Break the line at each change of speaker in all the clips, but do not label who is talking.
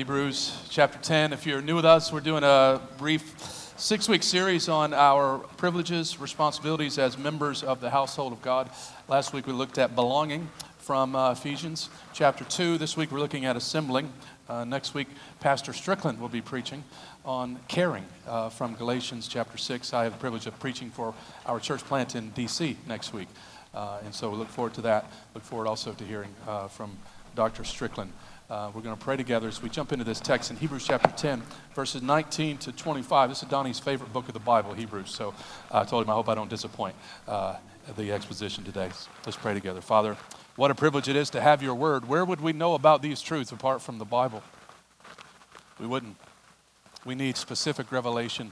Hebrews chapter 10. If you're new with us, we're doing a brief six week series on our privileges, responsibilities as members of the household of God. Last week we looked at belonging from uh, Ephesians chapter 2. This week we're looking at assembling. Uh, next week, Pastor Strickland will be preaching on caring uh, from Galatians chapter 6. I have the privilege of preaching for our church plant in D.C. next week. Uh, and so we look forward to that. Look forward also to hearing uh, from Dr. Strickland. Uh, we're going to pray together as we jump into this text in Hebrews chapter 10, verses 19 to 25. This is Donnie's favorite book of the Bible, Hebrews. So I told him I hope I don't disappoint uh, the exposition today. Let's pray together. Father, what a privilege it is to have your word. Where would we know about these truths apart from the Bible? We wouldn't. We need specific revelation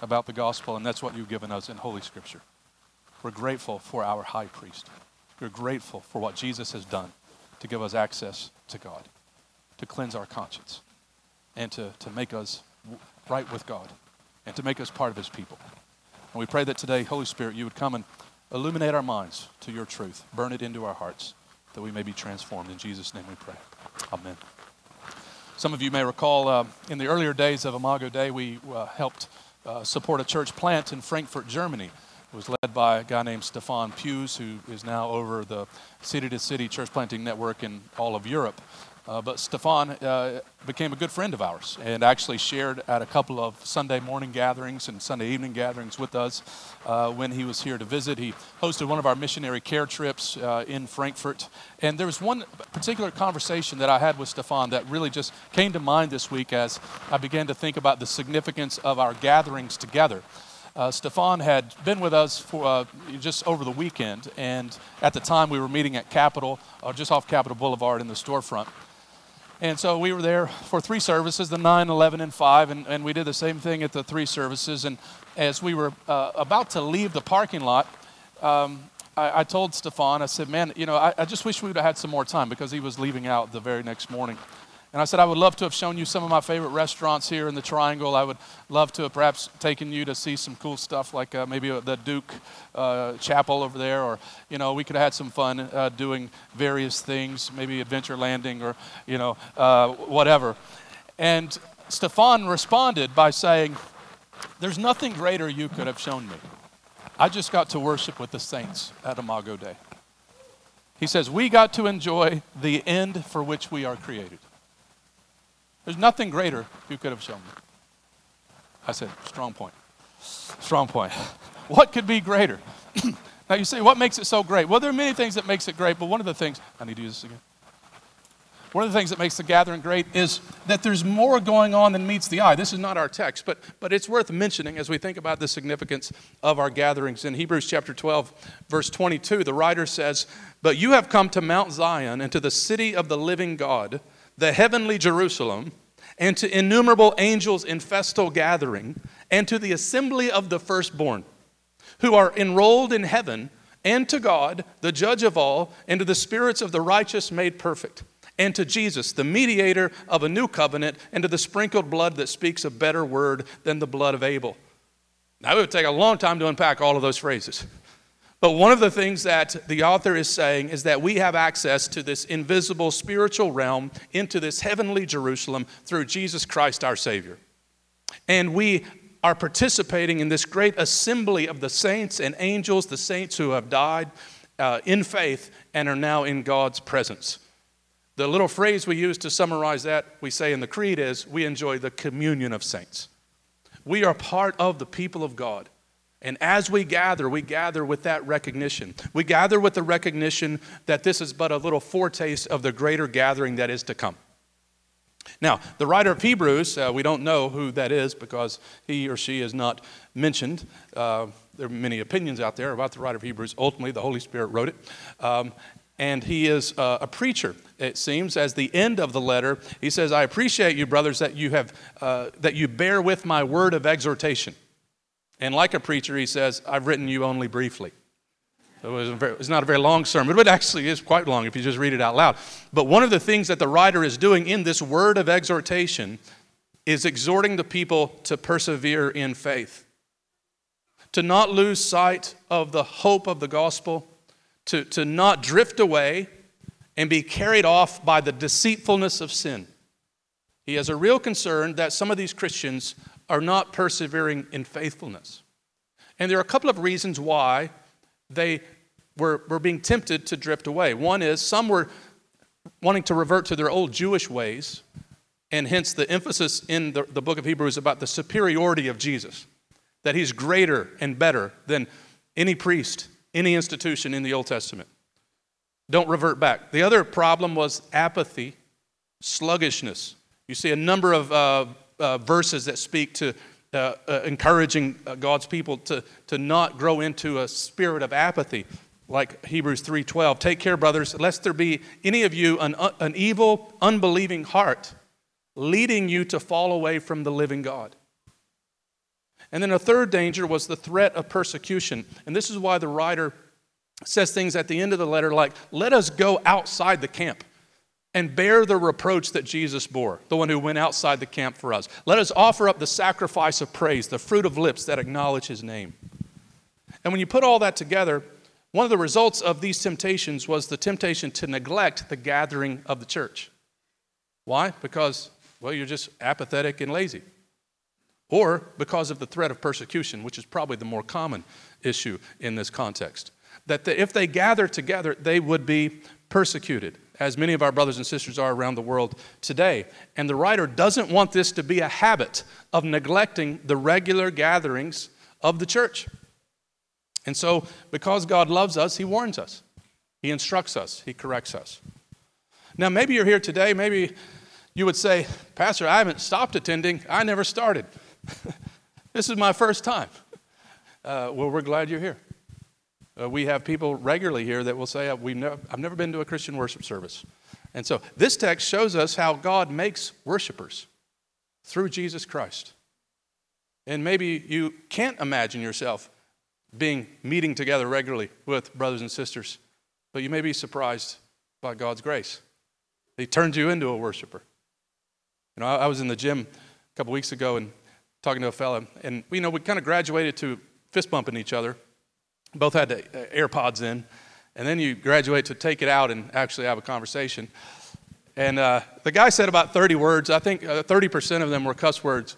about the gospel, and that's what you've given us in Holy Scripture. We're grateful for our high priest. We're grateful for what Jesus has done to give us access to God to cleanse our conscience and to, to make us right with God and to make us part of His people. And we pray that today, Holy Spirit, you would come and illuminate our minds to your truth, burn it into our hearts, that we may be transformed. In Jesus' name we pray. Amen. Some of you may recall uh, in the earlier days of Imago Dei, we uh, helped uh, support a church plant in Frankfurt, Germany. It was led by a guy named Stephan Pues, who is now over the City to City church planting network in all of Europe. Uh, but Stefan uh, became a good friend of ours and actually shared at a couple of Sunday morning gatherings and Sunday evening gatherings with us uh, when he was here to visit. He hosted one of our missionary care trips uh, in Frankfurt. And there was one particular conversation that I had with Stefan that really just came to mind this week as I began to think about the significance of our gatherings together. Uh, Stefan had been with us for uh, just over the weekend, and at the time we were meeting at Capitol, uh, just off Capitol Boulevard in the storefront. And so we were there for three services the 9, 11, and 5. And, and we did the same thing at the three services. And as we were uh, about to leave the parking lot, um, I, I, told Stefan, I said, man, you know, I, I just wish we would have had some more time because he was leaving out the very next morning. And I said, I would love to have shown you some of my favorite restaurants here in the Triangle. I would love to have perhaps taken you to see some cool stuff like uh, maybe the Duke uh, Chapel over there, or, you know, we could have had some fun uh, doing various things, maybe Adventure Landing or, you know, uh, whatever. And Stefan responded by saying, There's nothing greater you could have shown me. I just got to worship with the saints at Imago Dei. He says, We got to enjoy the end for which we are created. There's nothing greater you could have shown me. I said, strong point. Strong point. What could be greater? now you say, what makes it so great? Well, there are many things that makes it great, but one of the things, I need to use this again. One of the things that makes the gathering great is that there's more going on than meets the eye. This is not our text, but, but it's worth mentioning as we think about the significance of our gatherings. In Hebrews chapter 12, verse 22, the writer says, But you have come to Mount Zion and to the city of the living God the heavenly Jerusalem, and to innumerable angels in festal gathering, and to the assembly of the firstborn, who are enrolled in heaven, and to God, the judge of all, and to the spirits of the righteous made perfect, and to Jesus, the mediator of a new covenant, and to the sprinkled blood that speaks a better word than the blood of Abel. Now, it would take a long time to unpack all of those phrases. But one of the things that the author is saying is that we have access to this invisible spiritual realm, into this heavenly Jerusalem through Jesus Christ our Savior. And we are participating in this great assembly of the saints and angels, the saints who have died uh, in faith and are now in God's presence. The little phrase we use to summarize that, we say in the Creed, is we enjoy the communion of saints. We are part of the people of God. And as we gather, we gather with that recognition. We gather with the recognition that this is but a little foretaste of the greater gathering that is to come. Now, the writer of Hebrews, uh, we don't know who that is because he or she is not mentioned. Uh, there are many opinions out there about the writer of Hebrews. Ultimately, the Holy Spirit wrote it. Um, and he is uh, a preacher, it seems. As the end of the letter, he says, I appreciate you, brothers, that you, have, uh, that you bear with my word of exhortation. And like a preacher, he says, I've written you only briefly. It very, it was, not a very long sermon, but it actually is quite long if you just read it out loud. But one of the things that the writer is doing in this word of exhortation is exhorting the people to persevere in faith, to not lose sight of the hope of the gospel, to, to not drift away and be carried off by the deceitfulness of sin. He has a real concern that some of these Christians are not persevering in faithfulness. And there are a couple of reasons why they were, were being tempted to drift away. One is some were wanting to revert to their old Jewish ways, and hence the emphasis in the, the book of Hebrews about the superiority of Jesus, that he's greater and better than any priest, any institution in the Old Testament. Don't revert back. The other problem was apathy, sluggishness. You see a number of uh, uh, verses that speak to uh, uh encouraging uh, God's people to, to not grow into a spirit of apathy like Hebrews 3:12. Take care, brothers, lest there be any of you an, uh, an evil, unbelieving heart leading you to fall away from the living God. And then a third danger was the threat of persecution. And this is why the writer says things at the end of the letter like, Let us go outside the camp and bear the reproach that Jesus bore, the one who went outside the camp for us. Let us offer up the sacrifice of praise, the fruit of lips that acknowledge his name. And when you put all that together, one of the results of these temptations was the temptation to neglect the gathering of the church. Why? Because, well, you're just apathetic and lazy. Or because of the threat of persecution, which is probably the more common issue in this context that the, if they gather together, they would be persecuted, as many of our brothers and sisters are around the world today. And the writer doesn't want this to be a habit of neglecting the regular gatherings of the church. And so, because God loves us, He warns us, He instructs us, He corrects us. Now, maybe you're here today, maybe you would say, Pastor, I haven't stopped attending, I never started. this is my first time. Uh, well, we're glad you're here. Uh, we have people regularly here that will say, we ne- I've never been to a Christian worship service. And so this text shows us how God makes worshipers through Jesus Christ. And maybe you can't imagine yourself being meeting together regularly with brothers and sisters, but you may be surprised by God's grace. He turns you into a worshiper. You know, I, was in the gym a couple weeks ago and talking to a fella, and you know, we kind of graduated to fist bumping each other both had the uh, AirPods in, and then you graduate to take it out and actually have a conversation. And uh, the guy said about 30 words. I think uh, 30% of them were cuss words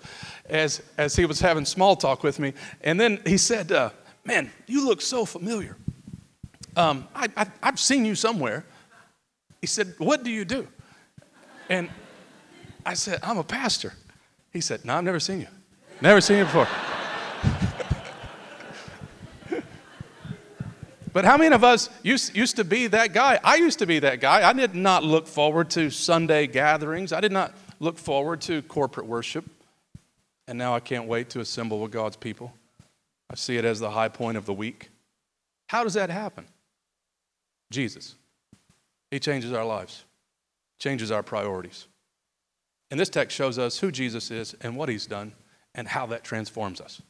as, as he was having small talk with me. And then he said, uh, Man, you look so familiar. Um, I, I, I've seen you somewhere. He said, What do you do? And I said, I'm a pastor. He said, No, I've never seen you. Never seen you before. But how many of us used, used to be that guy? I used to be that guy. I did not look forward to Sunday gatherings, I did not look forward to corporate worship. And now I can't wait to assemble with God's people. I see it as the high point of the week. How does that happen? Jesus. He changes our lives, changes our priorities. And this text shows us who Jesus is and what he's done and how that transforms us.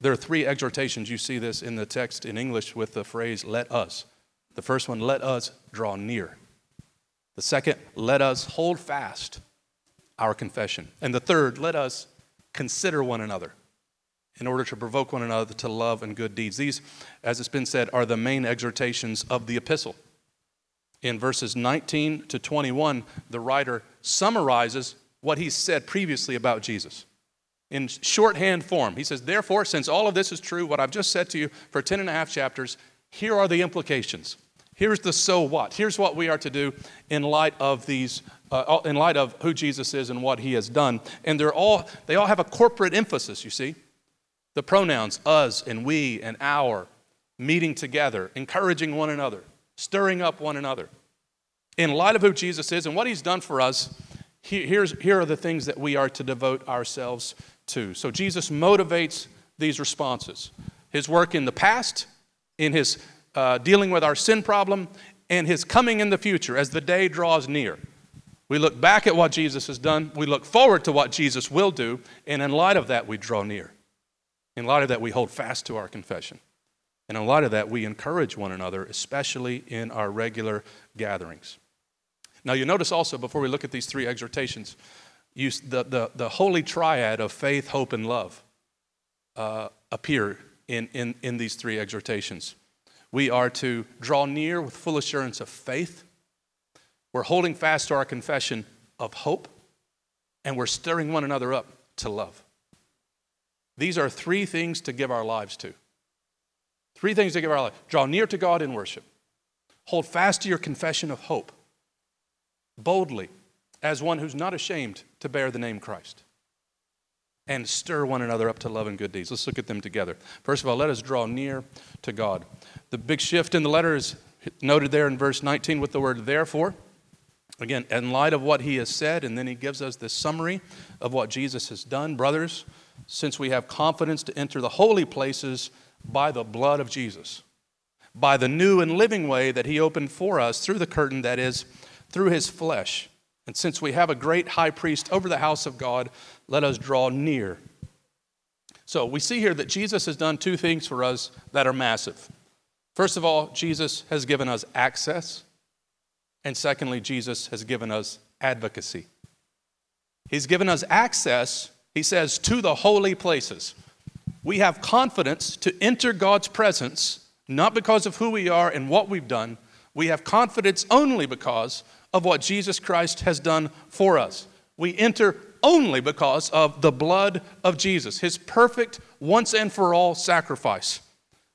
There are three exhortations. You see this in the text in English with the phrase, let us. The first one, let us draw near. The second, let us hold fast our confession. And the third, let us consider one another in order to provoke one another to love and good deeds. These, as it's been said, are the main exhortations of the epistle. In verses 19 to 21, the writer summarizes what he said previously about Jesus in shorthand form. He says, Therefore, since all of this is true, what I've just said to you for 10 and a half chapters, here are the implications. Here's the so what. Here's what we are to do in light of these, uh, in light of who Jesus is and what he has done. And they're all, they all have a corporate emphasis, you see. The pronouns us and we and our, meeting together, encouraging one another, stirring up one another. In light of who Jesus is and what he's done for us, here's, here are the things that we are to devote ourselves So Jesus motivates these responses his work in the past, in his uh, dealing with our sin problem, and his coming in the future as the day draws near. We look back at what Jesus has done, we look forward to what Jesus will do, and in light of that, we draw near. In light of that, we hold fast to our confession. And in light of that, we encourage one another, especially in our regular gatherings. Now, you notice also, before we look at these three exhortations, you, the, the, the holy triad of faith, hope, and love uh, appear in, in, in these three exhortations. We are to draw near with full assurance of faith. We're holding fast to our confession of hope. and we're stirring one another up to love. These are three things to give our lives to. Three things to give our life. Draw near to God in worship. Hold fast to your confession of hope. Boldly, as one who's not ashamed to bear the name Christ. And stir one another up to love and good deeds. Let's look at them together. First of all, let us draw near to God. The big shift in the letter is noted there in verse 19 with the word therefore. Again, in light of what he has said, and then he gives us this summary of what Jesus has done. Brothers, since we have confidence to enter the holy places by the blood of Jesus, by the new and living way that he opened for us through the curtain, that is, through his flesh. And since we have a great high priest over the house of God, let us draw near. So we see here that Jesus has done two things for us that are massive. First of all, Jesus has given us access. And secondly, Jesus has given us advocacy. He's given us access, he says, to the holy places. We have confidence to enter God's presence, not because of who we are and what we've done. We have confidence only because of what Jesus Christ has done for us. We enter only because of the blood of Jesus, his perfect, once and for all sacrifice.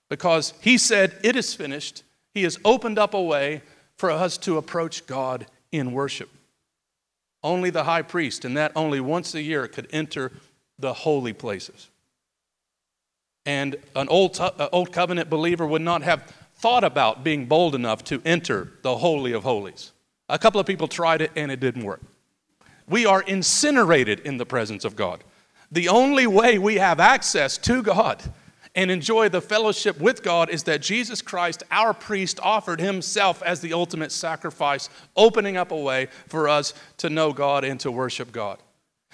Because he said, It is finished. He has opened up a way for us to approach God in worship. Only the high priest, and that only once a year, could enter the holy places. And an old, uh, old covenant believer would not have thought about being bold enough to enter the Holy of Holies. A couple of people tried it and it didn't work. We are incinerated in the presence of God. The only way we have access to God and enjoy the fellowship with God is that Jesus Christ, our priest, offered himself as the ultimate sacrifice, opening up a way for us to know God and to worship God.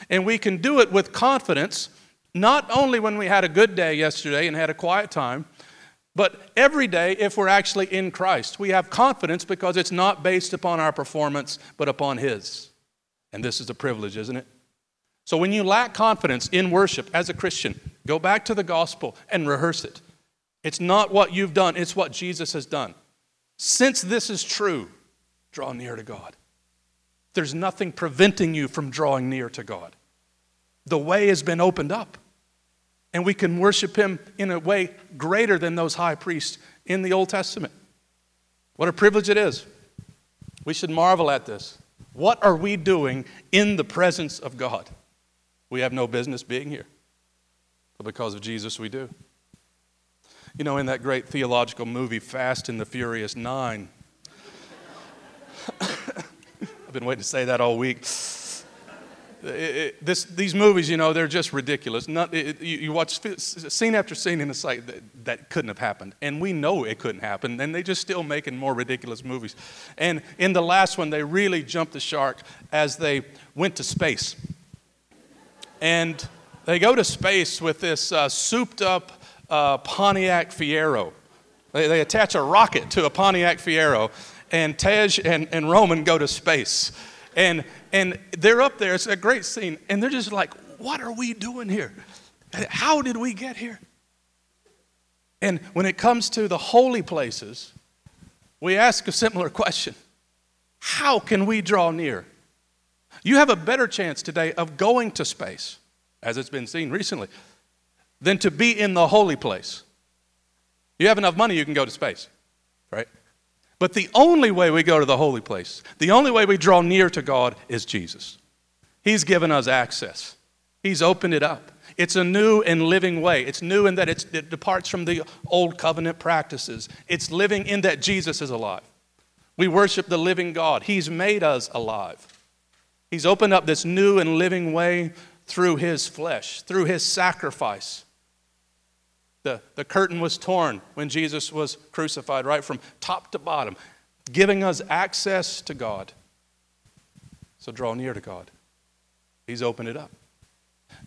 And we can do it with confidence, not only when we had a good day yesterday and had a quiet time, but every day if we're actually in Christ. We have confidence because it's not based upon our performance, but upon His. And this is a privilege, isn't it? So when you lack confidence in worship as a Christian, go back to the gospel and rehearse it. It's not what you've done, it's what Jesus has done. Since this is true, draw near to God. There's nothing preventing you from drawing near to God. The way has been opened up. And we can worship Him in a way greater than those high priests in the Old Testament. What a privilege it is. We should marvel at this. What are we doing in the presence of God? We have no business being here. But because of Jesus, we do. You know, in that great theological movie, Fast and the Furious Nine, I've been waiting to say that all week. This, these movies, you know, they're just ridiculous. Not, it, you, you, watch scene after scene in the site that, that couldn't have happened. And we know it couldn't happen. And they just still making more ridiculous movies. And in the last one, they really jumped the shark as they went to space. And they go to space with this uh, souped up uh, Pontiac Fiero. They, they attach a rocket to a Pontiac Fiero, and Tej and, and Roman go to space. And, and they're up there, it's a great scene, and they're just like, What are we doing here? How did we get here? And when it comes to the holy places, we ask a similar question How can we draw near? You have a better chance today of going to space, as it's been seen recently, than to be in the holy place. You have enough money, you can go to space, right? But the only way we go to the holy place, the only way we draw near to God is Jesus. He's given us access, He's opened it up. It's a new and living way. It's new in that it departs from the old covenant practices. It's living in that Jesus is alive. We worship the living God. He's made us alive. He's opened up this new and living way through his flesh, through his sacrifice. The, the curtain was torn when Jesus was crucified, right from top to bottom, giving us access to God. So draw near to God. He's opened it up.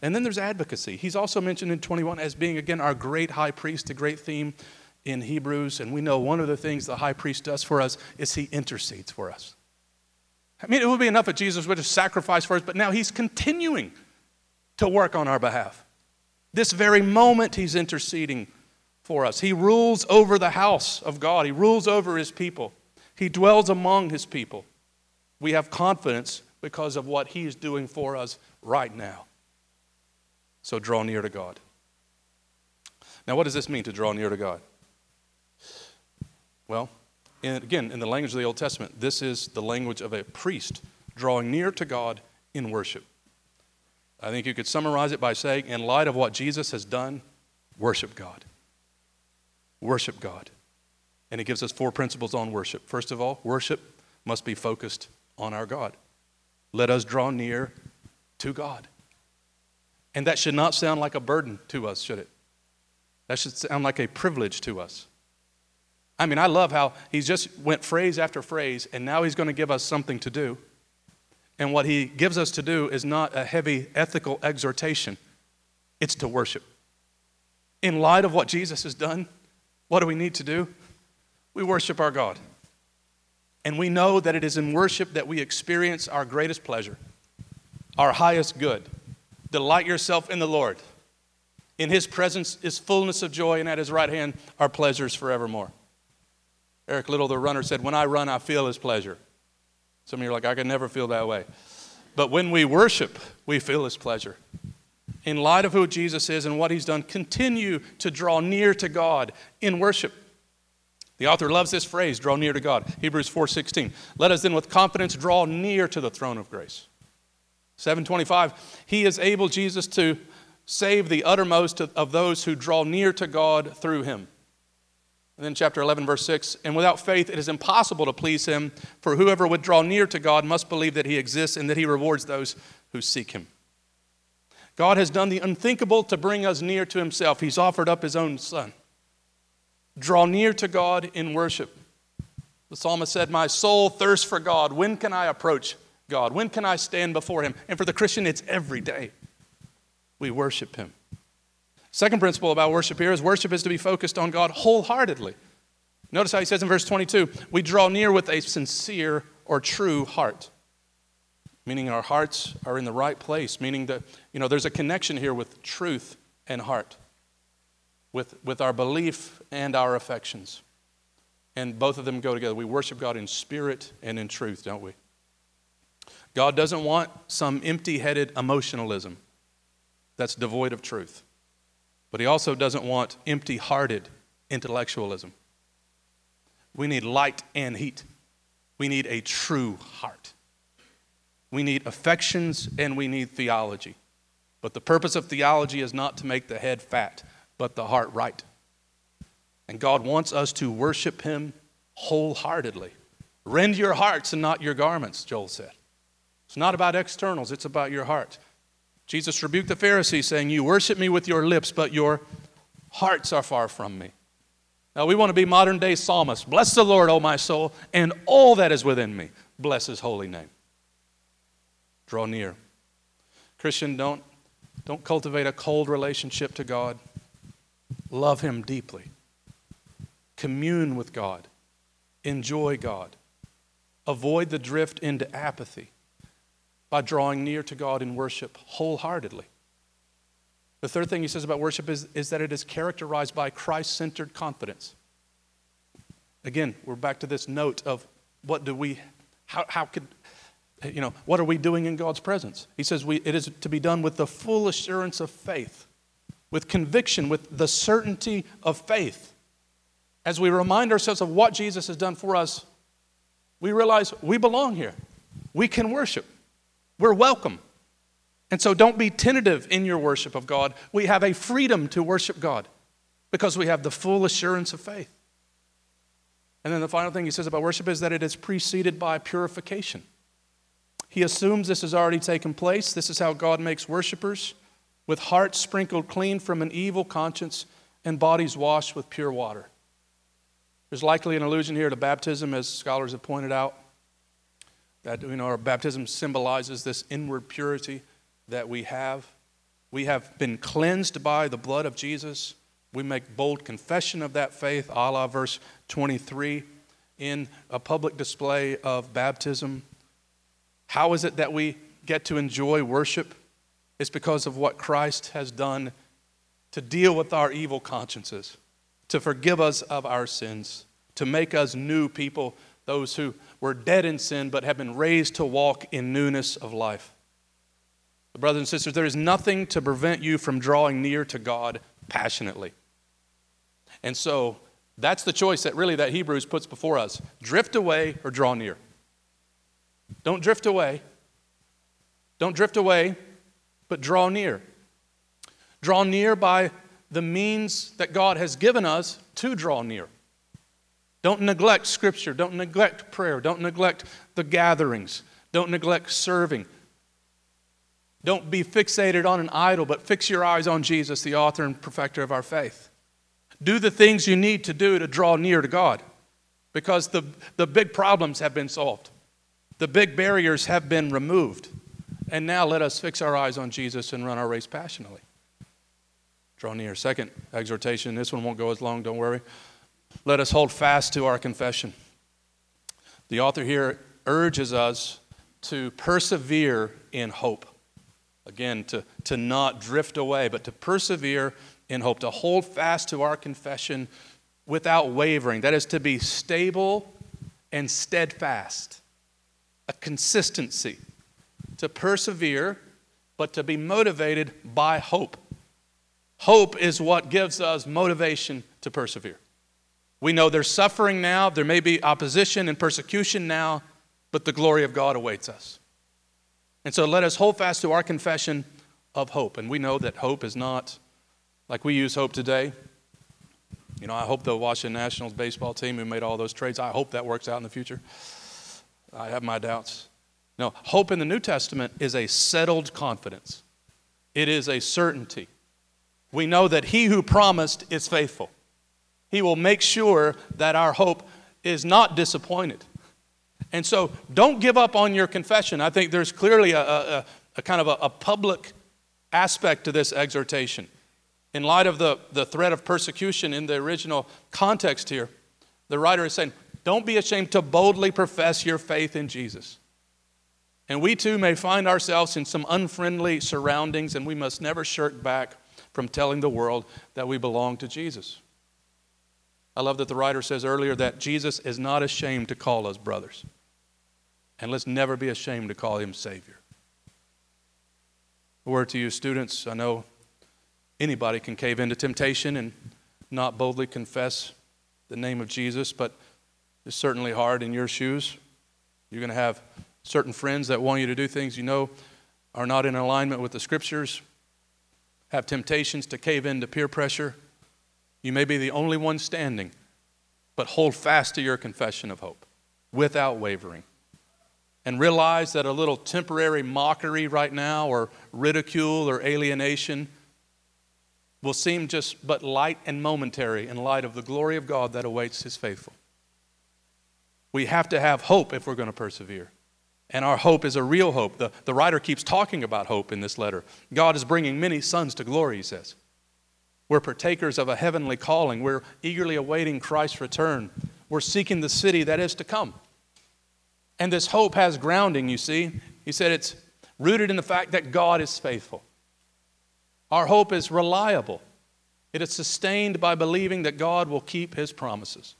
And then there's advocacy. He's also mentioned in 21 as being, again, our great high priest, a great theme in Hebrews. And we know one of the things the high priest does for us is he intercedes for us. I mean, it would be enough if Jesus would have sacrificed for us, but now he's continuing to work on our behalf. This very moment, he's interceding for us. He rules over the house of God, he rules over his people, he dwells among his people. We have confidence because of what He is doing for us right now. So draw near to God. Now, what does this mean to draw near to God? Well, in, again, in the language of the Old Testament, this is the language of a priest drawing near to God in worship. I think you could summarize it by saying, in light of what Jesus has done, worship God. Worship God. And it gives us four principles on worship. First of all, worship must be focused on our God. Let us draw near to God. And that should not sound like a burden to us, should it? That should sound like a privilege to us. I mean, I love how he's just went phrase after phrase, and now he's going to give us something to do. And what he gives us to do is not a heavy ethical exhortation, it's to worship. In light of what Jesus has done, what do we need to do? We worship our God. And we know that it is in worship that we experience our greatest pleasure, our highest good. Delight yourself in the Lord. In his presence is fullness of joy, and at his right hand are pleasures forevermore. Eric Liddell, the runner, said, When I run, I feel his pleasure. Some of you are like, I can never feel that way. But when we worship, we feel his pleasure. In light of who Jesus is and what he's done, continue to draw near to God in worship. The author loves this phrase, draw near to God. Hebrews 4:16. Let us then with confidence draw near to the throne of grace. 725, he is able, Jesus, to save the uttermost of those who draw near to God through him. And then chapter 11, verse 6 And without faith it is impossible to please him, for whoever would draw near to God must believe that he exists and that he rewards those who seek him. God has done the unthinkable to bring us near to himself. He's offered up his own son. Draw near to God in worship. The psalmist said, My soul thirsts for God. When can I approach God? When can I stand before him? And for the Christian, it's every day. We worship him. Second principle about worship here is worship is to be focused on God wholeheartedly. Notice how he says in verse 22 we draw near with a sincere or true heart, meaning our hearts are in the right place, meaning that, you know, there's a connection here with truth and heart, with, with our belief and our affections. And both of them go together. We worship God in spirit and in truth, don't we? God doesn't want some empty headed emotionalism that's devoid of truth. But he also doesn't want empty hearted intellectualism. We need light and heat. We need a true heart. We need affections and we need theology. But the purpose of theology is not to make the head fat, but the heart right. And God wants us to worship Him wholeheartedly. Rend your hearts and not your garments, Joel said. It's not about externals, it's about your heart. Jesus rebuked the Pharisees, saying, You worship me with your lips, but your hearts are far from me. Now, we want to be modern day psalmists. Bless the Lord, O my soul, and all that is within me. Bless his holy name. Draw near. Christian, don't, don't cultivate a cold relationship to God. Love him deeply. Commune with God. Enjoy God. Avoid the drift into apathy by drawing near to God in worship wholeheartedly. The third thing he says about worship is, is that it is characterized by Christ centered confidence. Again, we're back to this note of what do we, how, how could, you know, what are we doing in God's presence? He says we, it is to be done with the full assurance of faith, with conviction, with the certainty of faith. As we remind ourselves of what Jesus has done for us, we realize we belong here. We can worship. We're welcome. And so don't be tentative in your worship of God. We have a freedom to worship God because we have the full assurance of faith. And then the final thing he says about worship is that it is preceded by purification. He assumes this has already taken place. This is how God makes worshipers with hearts sprinkled clean from an evil conscience and bodies washed with pure water. There's likely an allusion here to baptism, as scholars have pointed out. That, you know, our baptism symbolizes this inward purity that we have. We have been cleansed by the blood of Jesus. We make bold confession of that faith, a la verse 23, in a public display of baptism. How is it that we get to enjoy worship? It's because of what Christ has done to deal with our evil consciences, to forgive us of our sins, to make us new people those who were dead in sin but have been raised to walk in newness of life. Brothers and sisters, there is nothing to prevent you from drawing near to God passionately. And so that's the choice that really that Hebrews puts before us. Drift away or draw near. Don't drift away. Don't drift away, but draw near. Draw near by the means that God has given us to draw near. Don't neglect Scripture. Don't neglect prayer. Don't neglect the gatherings. Don't neglect serving. Don't be fixated on an idol, but fix your eyes on Jesus, the author and perfecter of our faith. Do the things you need to do to draw near to God because the, the big problems have been solved, the big barriers have been removed. And now let us fix our eyes on Jesus and run our race passionately. Draw near. Second exhortation. This one won't go as long, don't worry. Let us hold fast to our confession. The author here urges us to persevere in hope. Again, to, to not drift away, but to persevere in hope, to hold fast to our confession without wavering. That is to be stable and steadfast, a consistency, to persevere, but to be motivated by hope. Hope is what gives us motivation to persevere. We know there's suffering now, there may be opposition and persecution now, but the glory of God awaits us. And so let us hold fast to our confession of hope. And we know that hope is not like we use hope today. You know, I hope the Washington Nationals baseball team who made all those trades, I hope that works out in the future. I have my doubts. No, hope in the New Testament is a settled confidence, it is a certainty. We know that he who promised is faithful. He will make sure that our hope is not disappointed. And so don't give up on your confession. I think there's clearly a, a, a kind of a, a, public aspect to this exhortation. In light of the, the threat of persecution in the original context here, the writer is saying, don't be ashamed to boldly profess your faith in Jesus. And we too may find ourselves in some unfriendly surroundings, and we must never shirk back from telling the world that we belong to Jesus. I love that the writer says earlier that Jesus is not ashamed to call us brothers. And let's never be ashamed to call him Savior. A word to you, students. I know anybody can cave into temptation and not boldly confess the name of Jesus, but it's certainly hard in your shoes. You're going to have certain friends that want you to do things you know are not in alignment with the scriptures, have temptations to cave into peer pressure. You may be the only one standing, but hold fast to your confession of hope without wavering and realize that a little temporary mockery right now, or ridicule, or alienation will seem just but light and momentary in light of the glory of God that awaits His faithful. We have to have hope if we're going to persevere. And our hope is a real hope. The, the writer keeps talking about hope in this letter. God is bringing many sons to glory, he says. We're partakers of a heavenly calling. We're eagerly awaiting Christ's return. We're seeking the city that is to come. And this hope has grounding, you see. He said it's rooted in the fact that God is faithful. Our hope is reliable, it is sustained by believing that God will keep his promises.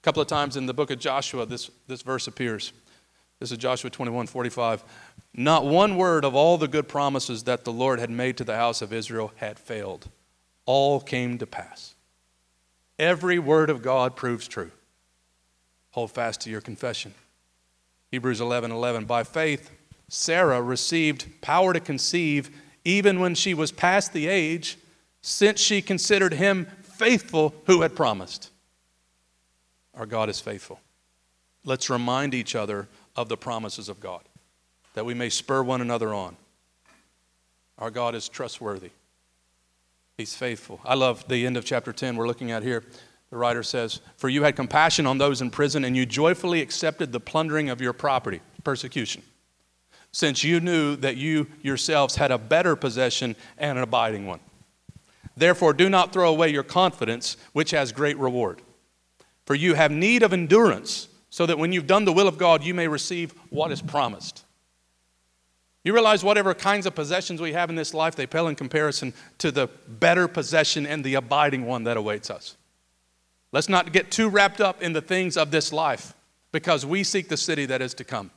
A couple of times in the book of Joshua, this, this verse appears. This is Joshua 21 45. Not one word of all the good promises that the Lord had made to the house of Israel had failed. All came to pass. Every word of God proves true. Hold fast to your confession. Hebrews 11 11. By faith, Sarah received power to conceive even when she was past the age, since she considered him faithful who had promised. Our God is faithful. Let's remind each other of the promises of God, that we may spur one another on. Our God is trustworthy. He's faithful. I love the end of chapter 10 we're looking at here. The writer says, For you had compassion on those in prison, and you joyfully accepted the plundering of your property, persecution, since you knew that you yourselves had a better possession and an abiding one. Therefore, do not throw away your confidence, which has great reward. For you have need of endurance, so that when you've done the will of God, you may receive what is promised. You realize whatever kinds of possessions we have in this life, they pale in comparison to the better possession and the abiding one that awaits us. Let's not get too wrapped up in the things of this life because we seek the city that is to come.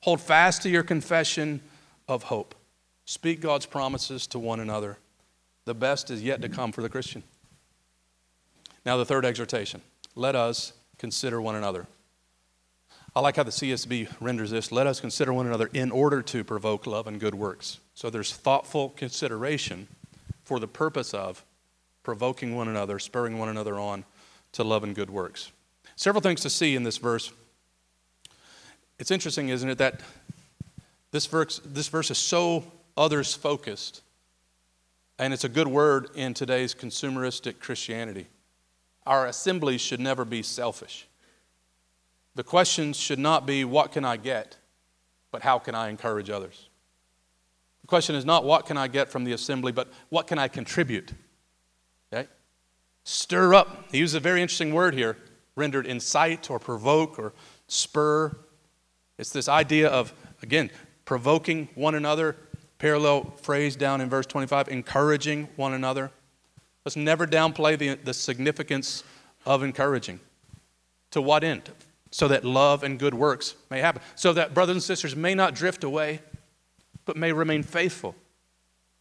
Hold fast to your confession of hope. Speak God's promises to one another. The best is yet to come for the Christian. Now, the third exhortation let us consider one another. I like how the CSB renders this. Let us consider one another in order to provoke love and good works. So there's thoughtful consideration for the purpose of provoking one another, spurring one another on to love and good works. Several things to see in this verse. It's interesting, isn't it, that this verse, this verse is so others focused, and it's a good word in today's consumeristic Christianity. Our assemblies should never be selfish. The questions should not be, what can I get, but how can I encourage others? The question is not, what can I get from the assembly, but what can I contribute? Okay? Stir up. He uses a very interesting word here, rendered incite or provoke or spur. It's this idea of, again, provoking one another, parallel phrase down in verse 25, encouraging one another. Let's never downplay the, the significance of encouraging. To what end? So that love and good works may happen, so that brothers and sisters may not drift away, but may remain faithful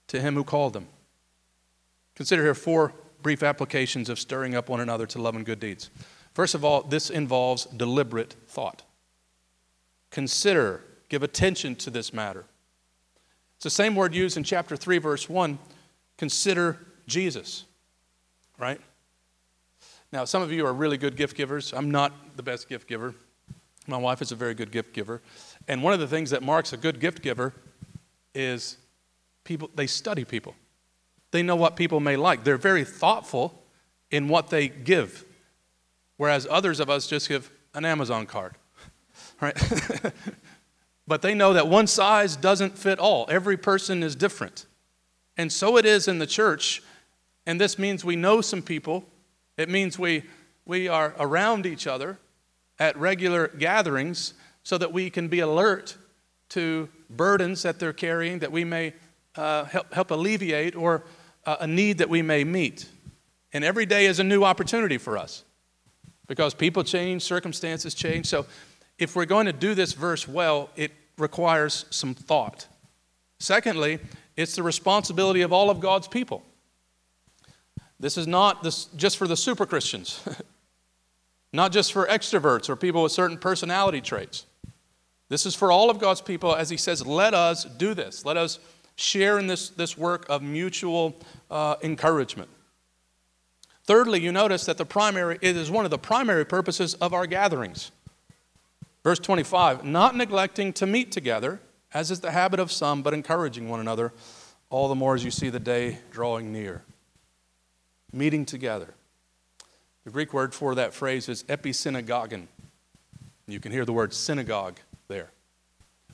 to him who called them. Consider here four brief applications of stirring up one another to love and good deeds. First of all, this involves deliberate thought. Consider, give attention to this matter. It's the same word used in chapter 3, verse 1. Consider Jesus, right? Now, some of you are really good gift givers. I'm not the best gift giver. My wife is a very good gift giver. And one of the things that marks a good gift giver is people, they study people. They know what people may like. They're very thoughtful in what they give. Whereas others of us just give an Amazon card, right? but they know that one size doesn't fit all. Every person is different. And so it is in the church. And this means we know some people it means we, we are around each other at regular gatherings so that we can be alert to burdens that they're carrying that we may uh, help, help alleviate or uh, a need that we may meet. And every day is a new opportunity for us because people change, circumstances change. So if we're going to do this verse well, it requires some thought. Secondly, it's the responsibility of all of God's people. This is not this, just for the super Christians, not just for extroverts or people with certain personality traits. This is for all of God's people, as He says, let us do this. Let us share in this, this work of mutual uh, encouragement. Thirdly, you notice that the primary, it is one of the primary purposes of our gatherings. Verse 25, not neglecting to meet together, as is the habit of some, but encouraging one another, all the more as you see the day drawing near meeting together. The Greek word for that phrase is episynagogon. You can hear the word synagogue there.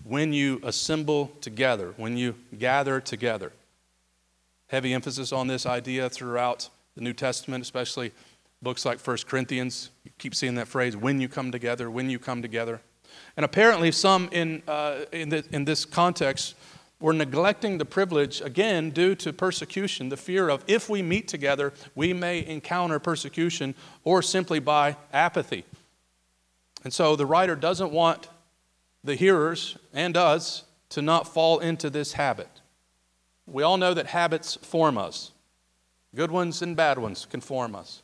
When you assemble together, when you gather together. Heavy emphasis on this idea throughout the New Testament, especially books like 1 Corinthians. You keep seeing that phrase, when you come together, when you come together. And apparently, some in, uh, in, the, in this context we're neglecting the privilege, again, due to persecution, the fear of if we meet together, we may encounter persecution, or simply by apathy. And so the writer doesn't want the hearers and us to not fall into this habit. We all know that habits form us, good ones and bad ones can form us.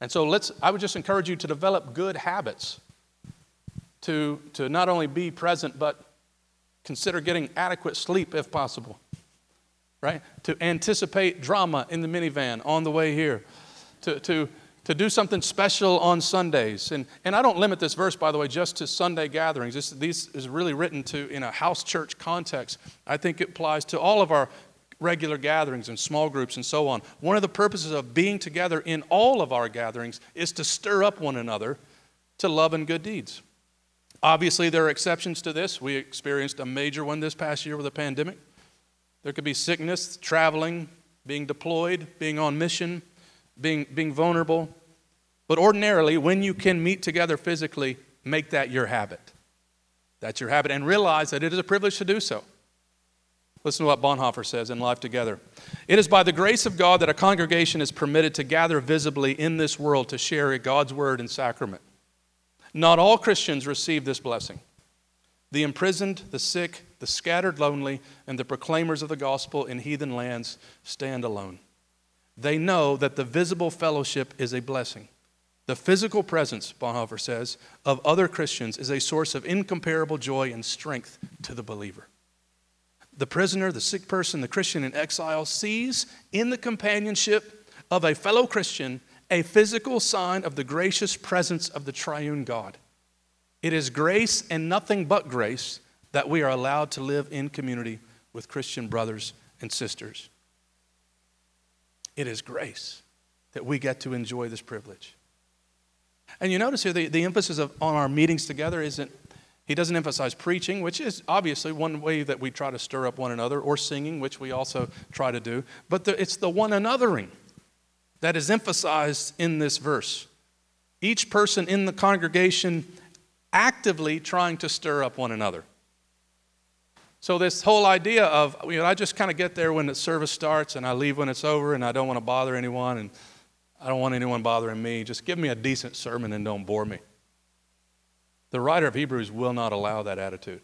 And so let's, I would just encourage you to develop good habits to, to not only be present, but Consider getting adequate sleep if possible, right? To anticipate drama in the minivan on the way here, to, to, to do something special on Sundays. And, and I don't limit this verse, by the way, just to Sunday gatherings. This, this is really written to in a house church context. I think it applies to all of our regular gatherings and small groups and so on. One of the purposes of being together in all of our gatherings is to stir up one another to love and good deeds. Obviously, there are exceptions to this. We experienced a major one this past year with a pandemic. There could be sickness, traveling, being deployed, being on mission, being, being vulnerable. But ordinarily, when you can meet together physically, make that your habit. That's your habit, and realize that it is a privilege to do so. Listen to what Bonhoeffer says in Life Together. It is by the grace of God that a congregation is permitted to gather visibly in this world to share God's word and sacrament. Not all Christians receive this blessing. The imprisoned, the sick, the scattered lonely, and the proclaimers of the gospel in heathen lands stand alone. They know that the visible fellowship is a blessing. The physical presence, Bonhoeffer says, of other Christians is a source of incomparable joy and strength to the believer. The prisoner, the sick person, the Christian in exile sees in the companionship of a fellow Christian a physical sign of the gracious presence of the triune God. It is grace and nothing but grace that we are allowed to live in community with Christian brothers and sisters. It is grace that we get to enjoy this privilege. And you notice here the, the emphasis of, on our meetings together isn't he doesn't emphasize preaching, which is obviously one way that we try to stir up one another, or singing, which we also try to do. But the, it's the one anothering that is emphasized in this verse. Each person in the congregation actively trying to stir up one another. So, this whole idea of, you know, I just kind of get there when the service starts and I leave when it's over and I don't want to bother anyone and I don't want anyone bothering me. Just give me a decent sermon and don't bore me. The writer of Hebrews will not allow that attitude.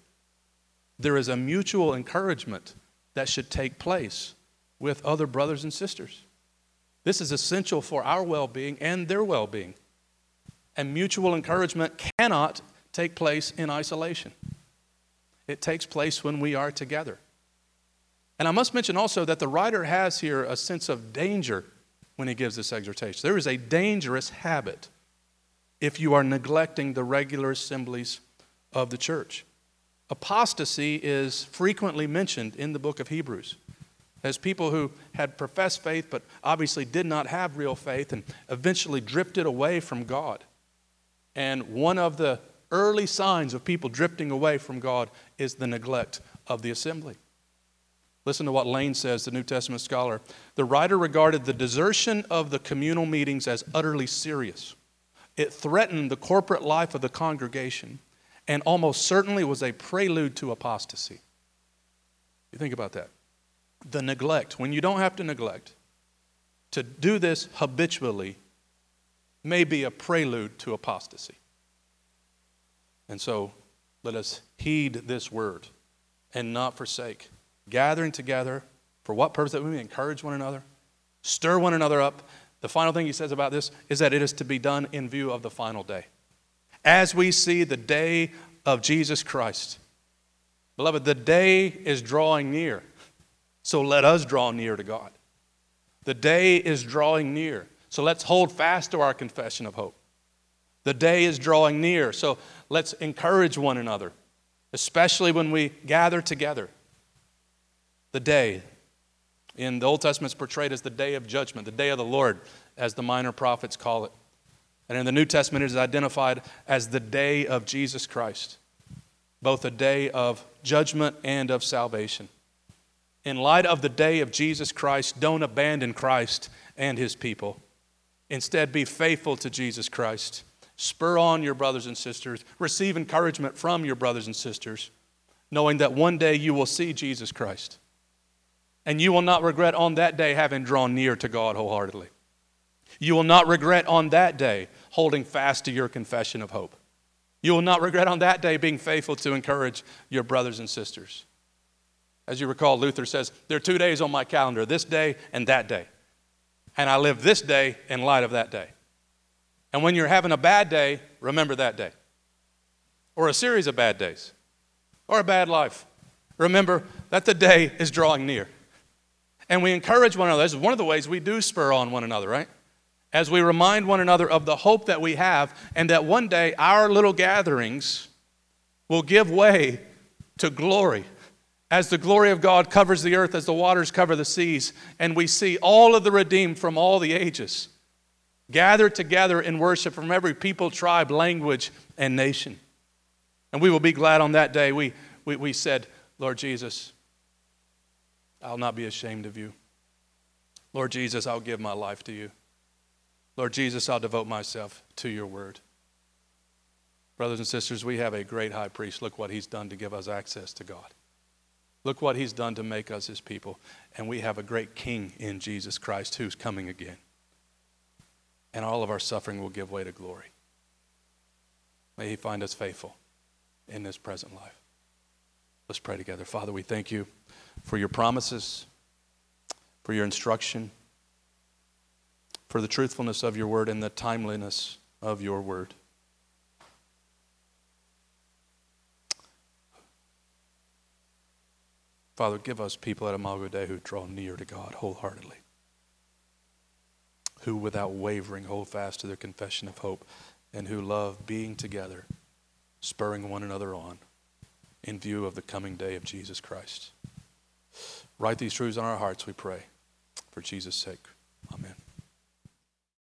There is a mutual encouragement that should take place with other brothers and sisters. This is essential for our well being and their well being. And mutual encouragement cannot take place in isolation, it takes place when we are together. And I must mention also that the writer has here a sense of danger when he gives this exhortation. There is a dangerous habit if you are neglecting the regular assemblies of the church. Apostasy is frequently mentioned in the book of Hebrews as people who had professed faith but obviously did not have real faith and eventually drifted away from God. And one of the early signs of people drifting away from God is the neglect of the assembly. Listen to what Lane says, the New Testament scholar. The writer regarded the desertion of the communal meetings as utterly serious. It threatened the corporate life of the congregation and almost certainly was a prelude to apostasy. You think about that. The neglect, when you don't have to neglect, to do this habitually may be a prelude to apostasy. And so let us heed this word and not forsake. Gathering together for what purpose? That we may encourage one another, stir one another up, the final thing he says about this is that it is to be done in view of the final day. As we see the day of Jesus Christ. Beloved, the day is drawing near. So let us draw near to God. The day is drawing near. So let's hold fast to our confession of hope. The day is drawing near. So let's encourage one another, especially when we gather together. The day, in the Old Testament, is portrayed as the day of judgment, the day of the Lord, as the minor prophets call it. And in the New Testament, it is identified as the day of Jesus Christ, both a day of judgment and of salvation. In light of the day of Jesus Christ, don't abandon Christ and his people. Instead, be faithful to Jesus Christ. Spur on your brothers and sisters. Receive encouragement from your brothers and sisters, knowing that one day you will see Jesus Christ. And you will not regret on that day having drawn near to God wholeheartedly. You will not regret on that day holding fast to your confession of hope. You will not regret on that day being faithful to encourage your brothers and sisters. As you recall, Luther says, There are two days on my calendar, this day and that day. And I live this day in light of that day. And when you're having a bad day, remember that day. Or a series of bad days. Or a bad life. Remember that the day is drawing near and we encourage one another. This is one of the ways we do spur on one another, right? As we remind one another of the hope that we have, and that one day our little gatherings will give way to glory. As the glory of God covers the earth, as the waters cover the seas, and we see all of the redeemed from all the ages gathered together in worship from every people, tribe, language, and nation. And we will be glad on that day. We, we, we said, Lord Jesus, I'll not be ashamed of you. Lord Jesus, I'll give my life to you. Lord Jesus, I'll devote myself to your word. Brothers and sisters, we have a great high priest. Look what he's done to give us access to God. Look what he's done to make us his people. And we have a great king in Jesus Christ who's coming again. And all of our suffering will give way to glory. May he find us faithful in this present life. Let's pray together. Father, we thank you for your promises, for your instruction, for the truthfulness of your word and the timeliness of your word. Father, give us people at Imago Dei who draw near to God wholeheartedly, who without wavering hold fast to their confession of hope, and who love being together, spurring one another on in view of the coming day of Jesus Christ. Write these truths on our hearts, we pray. For Jesus' sake. Amen.